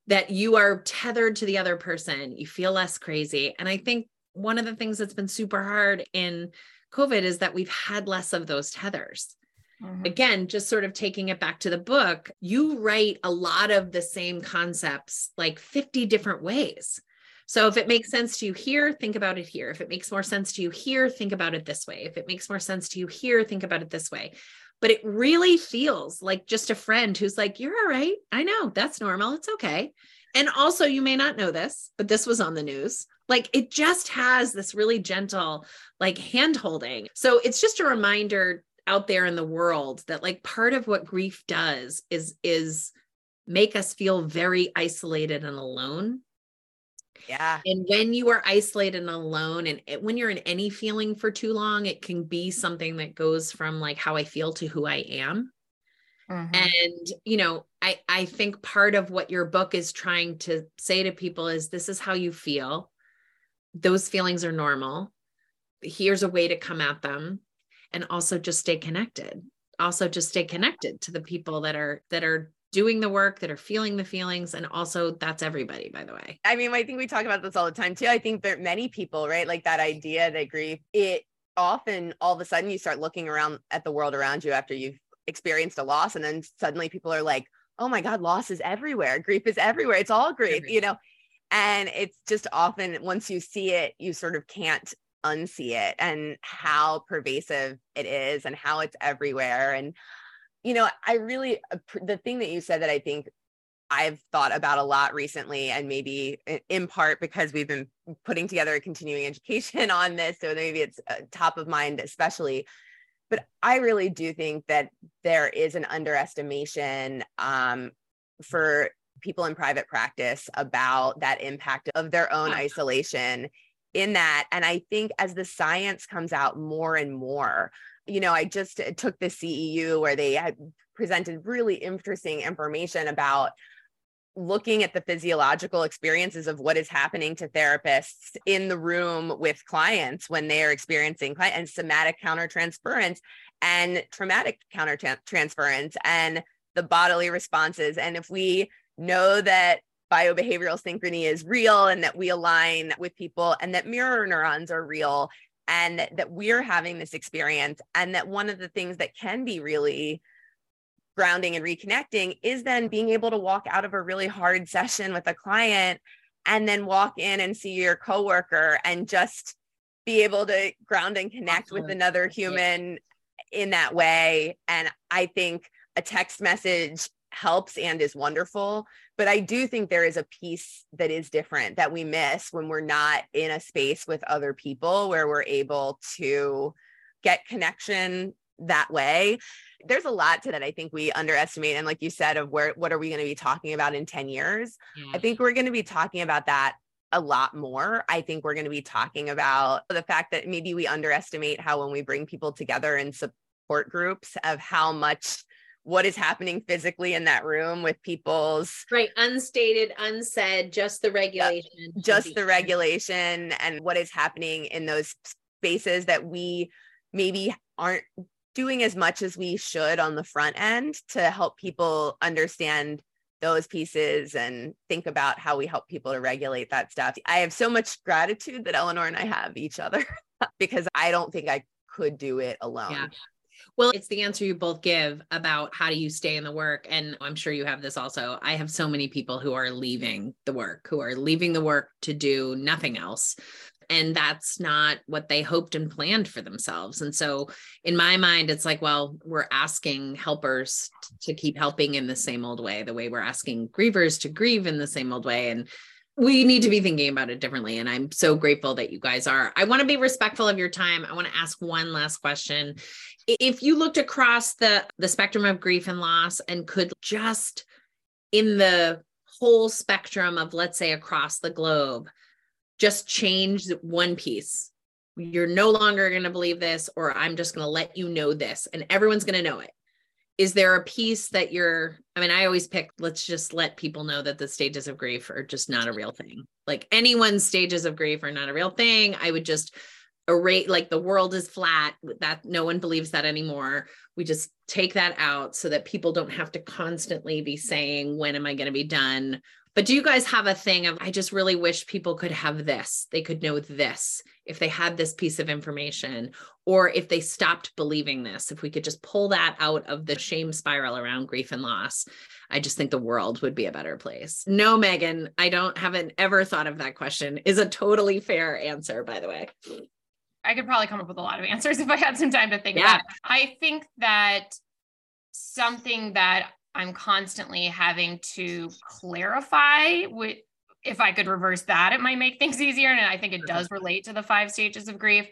that you are tethered to the other person. You feel less crazy. And I think one of the things that's been super hard in COVID is that we've had less of those tethers. Mm-hmm. Again, just sort of taking it back to the book, you write a lot of the same concepts like 50 different ways. So if it makes sense to you here, think about it here. If it makes more sense to you here, think about it this way. If it makes more sense to you here, think about it this way. But it really feels like just a friend who's like, You're all right. I know that's normal. It's okay. And also, you may not know this, but this was on the news. Like it just has this really gentle, like hand holding. So it's just a reminder out there in the world that like part of what grief does is is make us feel very isolated and alone. Yeah. And when you are isolated and alone and it, when you're in any feeling for too long it can be something that goes from like how i feel to who i am. Mm-hmm. and you know i i think part of what your book is trying to say to people is this is how you feel. Those feelings are normal. Here's a way to come at them and also just stay connected. Also just stay connected to the people that are that are doing the work that are feeling the feelings and also that's everybody by the way. I mean i think we talk about this all the time too. I think that many people right like that idea that grief it often all of a sudden you start looking around at the world around you after you've experienced a loss and then suddenly people are like oh my god loss is everywhere. Grief is everywhere. It's all grief you know? And it's just often once you see it you sort of can't unsee it and how pervasive it is and how it's everywhere. And, you know, I really, the thing that you said that I think I've thought about a lot recently, and maybe in part because we've been putting together a continuing education on this. So maybe it's uh, top of mind, especially. But I really do think that there is an underestimation um, for people in private practice about that impact of their own isolation in that. And I think as the science comes out more and more, you know, I just uh, took the CEU where they had presented really interesting information about looking at the physiological experiences of what is happening to therapists in the room with clients when they are experiencing client and somatic countertransference and traumatic countertransference and the bodily responses. And if we know that biobehavioral synchrony is real and that we align with people and that mirror neurons are real and that we're having this experience and that one of the things that can be really grounding and reconnecting is then being able to walk out of a really hard session with a client and then walk in and see your coworker and just be able to ground and connect Absolutely. with another human in that way and i think a text message helps and is wonderful. But I do think there is a piece that is different that we miss when we're not in a space with other people where we're able to get connection that way. There's a lot to that I think we underestimate. And like you said, of where what are we going to be talking about in 10 years? Yeah. I think we're going to be talking about that a lot more. I think we're going to be talking about the fact that maybe we underestimate how when we bring people together in support groups of how much what is happening physically in that room with people's right unstated unsaid just the regulation just the regulation and what is happening in those spaces that we maybe aren't doing as much as we should on the front end to help people understand those pieces and think about how we help people to regulate that stuff. I have so much gratitude that Eleanor and I have each other because I don't think I could do it alone. Yeah. Well, it's the answer you both give about how do you stay in the work. And I'm sure you have this also. I have so many people who are leaving the work, who are leaving the work to do nothing else. and that's not what they hoped and planned for themselves and so in my mind it's like well we're asking helpers to keep helping in the same old way the way we're asking grievers to grieve in the same old way and we need to be thinking about it differently and i'm so grateful that you guys are. I want to be respectful of your time. I want to ask one last question. If you looked across the the spectrum of grief and loss and could just in the whole spectrum of let's say across the globe just change one piece you're no longer going to believe this or i'm just going to let you know this and everyone's going to know it is there a piece that you're i mean i always pick let's just let people know that the stages of grief are just not a real thing. Like anyone's stages of grief are not a real thing. I would just erase like the world is flat that. No one believes that anymore. We just take that out so that people don't have to constantly be saying when am i going to be done but do you guys have a thing of i just really wish people could have this they could know this if they had this piece of information or if they stopped believing this if we could just pull that out of the shame spiral around grief and loss i just think the world would be a better place no megan i don't haven't ever thought of that question is a totally fair answer by the way I could probably come up with a lot of answers if I had some time to think yeah. about it. I think that something that I'm constantly having to clarify with if I could reverse that, it might make things easier. And I think it does relate to the five stages of grief.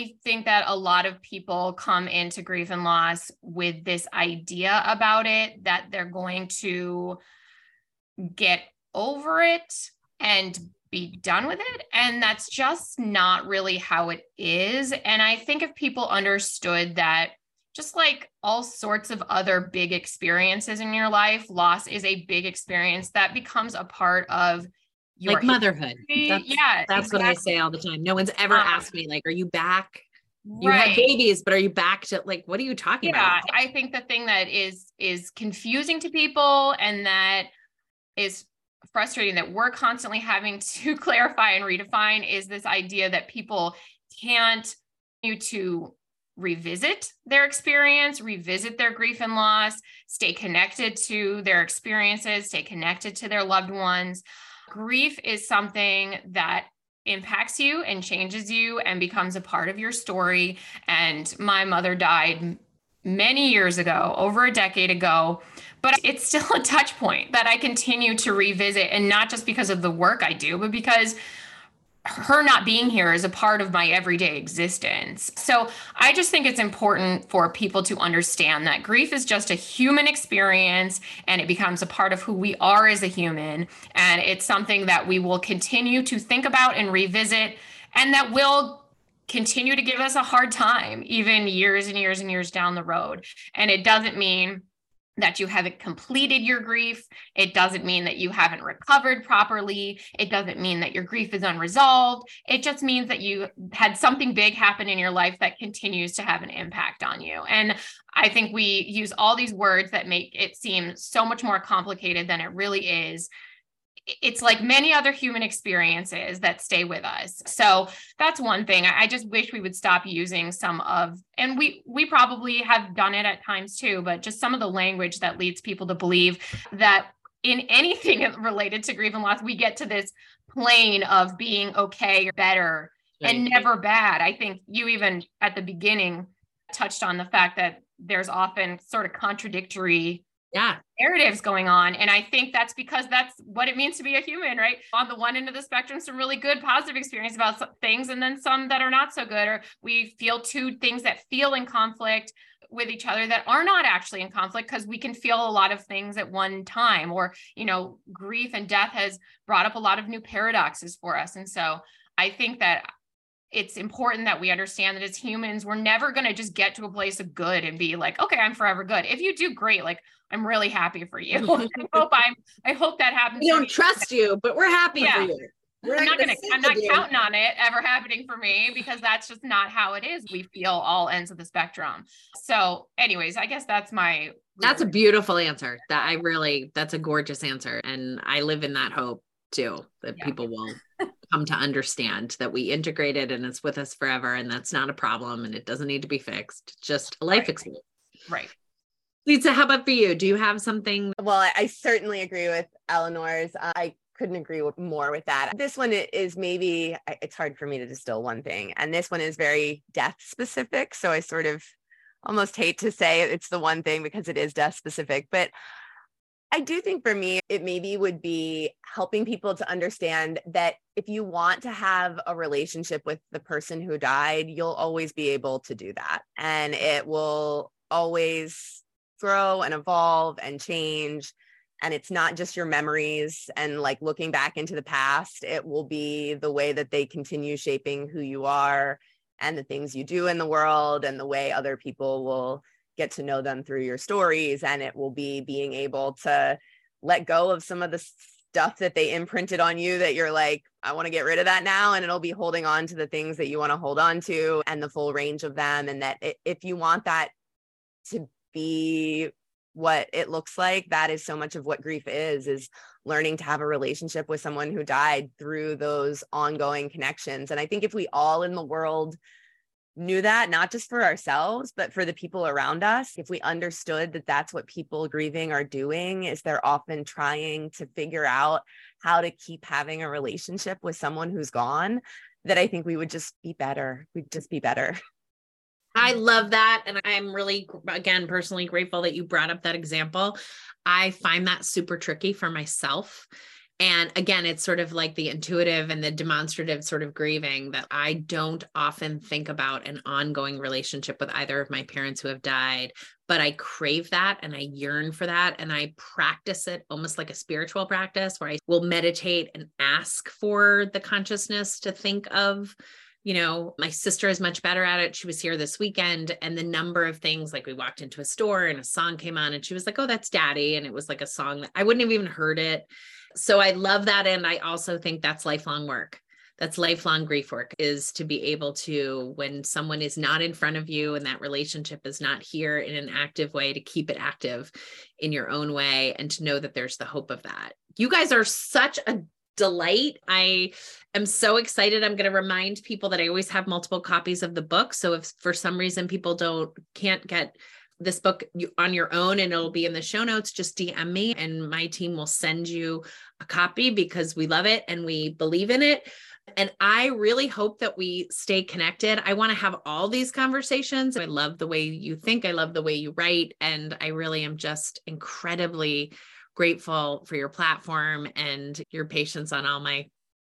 I think that a lot of people come into grief and loss with this idea about it that they're going to get over it and be done with it. And that's just not really how it is. And I think if people understood that, just like all sorts of other big experiences in your life, loss is a big experience that becomes a part of your like motherhood. That's, yeah, that's exactly. what I say all the time. No one's ever um, asked me, like, are you back? You right. had babies, but are you back to like what are you talking yeah, about? I think the thing that is is confusing to people and that is frustrating that we're constantly having to clarify and redefine is this idea that people can't you to revisit their experience, revisit their grief and loss, stay connected to their experiences, stay connected to their loved ones. Grief is something that impacts you and changes you and becomes a part of your story. And my mother died many years ago, over a decade ago, but it's still a touch point that I continue to revisit. And not just because of the work I do, but because her not being here is a part of my everyday existence. So I just think it's important for people to understand that grief is just a human experience and it becomes a part of who we are as a human. And it's something that we will continue to think about and revisit and that will continue to give us a hard time, even years and years and years down the road. And it doesn't mean that you haven't completed your grief. It doesn't mean that you haven't recovered properly. It doesn't mean that your grief is unresolved. It just means that you had something big happen in your life that continues to have an impact on you. And I think we use all these words that make it seem so much more complicated than it really is it's like many other human experiences that stay with us. So that's one thing. I just wish we would stop using some of and we we probably have done it at times too but just some of the language that leads people to believe that in anything related to grief and loss we get to this plane of being okay or better right. and never bad. I think you even at the beginning touched on the fact that there's often sort of contradictory yeah. narratives going on. And i think that's because that's what it means to be a human right? On the one end of the spectrum some really good positive experience about things and then some that are not so good or we feel two things that feel in conflict with each other that are not actually in conflict because we can feel a lot of things at one time or you know grief and death has brought up a lot of new paradoxes for us. And so i think that it's important that we understand that as humans, we're never going to just get to a place of good and be like, okay, I'm forever good. If you do great, like I'm really happy for you. I hope I'm, I hope that happens. We don't trust you, but we're happy yeah. for you. We're I'm not gonna, I'm not counting on it ever happening for me because that's just not how it is. We feel all ends of the spectrum. So, anyways, I guess that's my that's a beautiful answer. That I really that's a gorgeous answer. And I live in that hope too, that yeah. people will come to understand that we integrated and it's with us forever and that's not a problem and it doesn't need to be fixed. Just a life right. experience. Right. Litsa, how about for you? Do you have something? Well, I, I certainly agree with Eleanor's. Uh, I couldn't agree more with that. This one is maybe it's hard for me to distill one thing, and this one is very death specific. So I sort of almost hate to say it's the one thing because it is death specific, but I do think for me, it maybe would be helping people to understand that if you want to have a relationship with the person who died, you'll always be able to do that. And it will always grow and evolve and change. And it's not just your memories and like looking back into the past, it will be the way that they continue shaping who you are and the things you do in the world and the way other people will get to know them through your stories and it will be being able to let go of some of the stuff that they imprinted on you that you're like I want to get rid of that now and it'll be holding on to the things that you want to hold on to and the full range of them and that if you want that to be what it looks like that is so much of what grief is is learning to have a relationship with someone who died through those ongoing connections and i think if we all in the world knew that not just for ourselves but for the people around us if we understood that that's what people grieving are doing is they're often trying to figure out how to keep having a relationship with someone who's gone that i think we would just be better we'd just be better I mm-hmm. love that. And I'm really, again, personally grateful that you brought up that example. I find that super tricky for myself and again, it's sort of like the intuitive and the demonstrative sort of grieving that I don't often think about an ongoing relationship with either of my parents who have died, but I crave that and I yearn for that. And I practice it almost like a spiritual practice where I will meditate and ask for the consciousness to think of you know, my sister is much better at it. She was here this weekend, and the number of things like we walked into a store and a song came on, and she was like, Oh, that's daddy. And it was like a song that I wouldn't have even heard it. So I love that. And I also think that's lifelong work. That's lifelong grief work is to be able to, when someone is not in front of you and that relationship is not here in an active way, to keep it active in your own way and to know that there's the hope of that. You guys are such a delight. I am so excited. I'm going to remind people that I always have multiple copies of the book. So if for some reason people don't can't get this book on your own and it'll be in the show notes. Just dm me and my team will send you a copy because we love it and we believe in it. And i really hope that we stay connected. I want to have all these conversations. I love the way you think. I love the way you write. And i really am just incredibly grateful for your platform and your patience on all my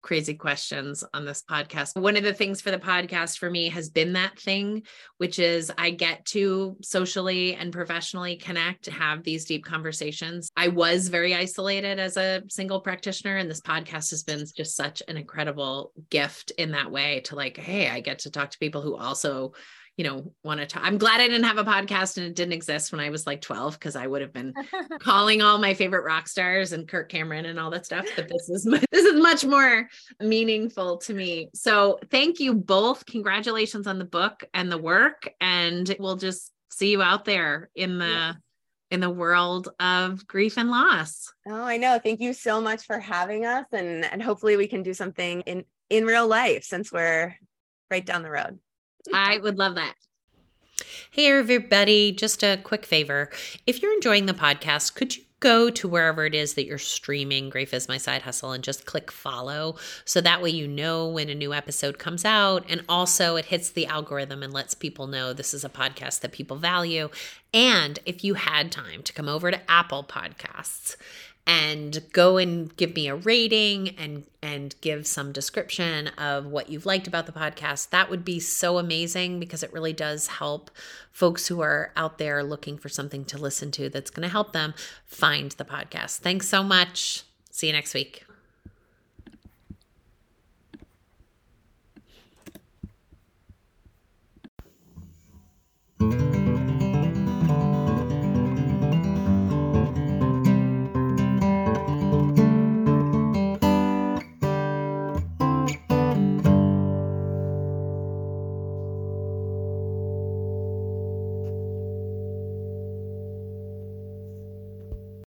crazy questions on this podcast. One of the things for the podcast for me has been that thing, which is I get to socially and professionally connect, have these deep conversations. I was very isolated as a single practitioner, and this podcast has been just such an incredible gift in that way to like, hey, I get to talk to people who also you know, want to talk. I'm glad I didn't have a podcast and it didn't exist when I was like 12 because I would have been calling all my favorite rock stars and Kirk Cameron and all that stuff. But this is this is much more meaningful to me. So thank you both. Congratulations on the book and the work, and we'll just see you out there in the. Yeah. In the world of grief and loss. Oh, I know. Thank you so much for having us, and and hopefully we can do something in in real life since we're right down the road. I would love that. Hey, everybody, just a quick favor. If you're enjoying the podcast, could you go to wherever it is that you're streaming Grief is My Side Hustle and just click follow so that way you know when a new episode comes out. And also, it hits the algorithm and lets people know this is a podcast that people value. And if you had time to come over to Apple Podcasts and go and give me a rating and and give some description of what you've liked about the podcast. That would be so amazing because it really does help folks who are out there looking for something to listen to that's going to help them find the podcast. Thanks so much. See you next week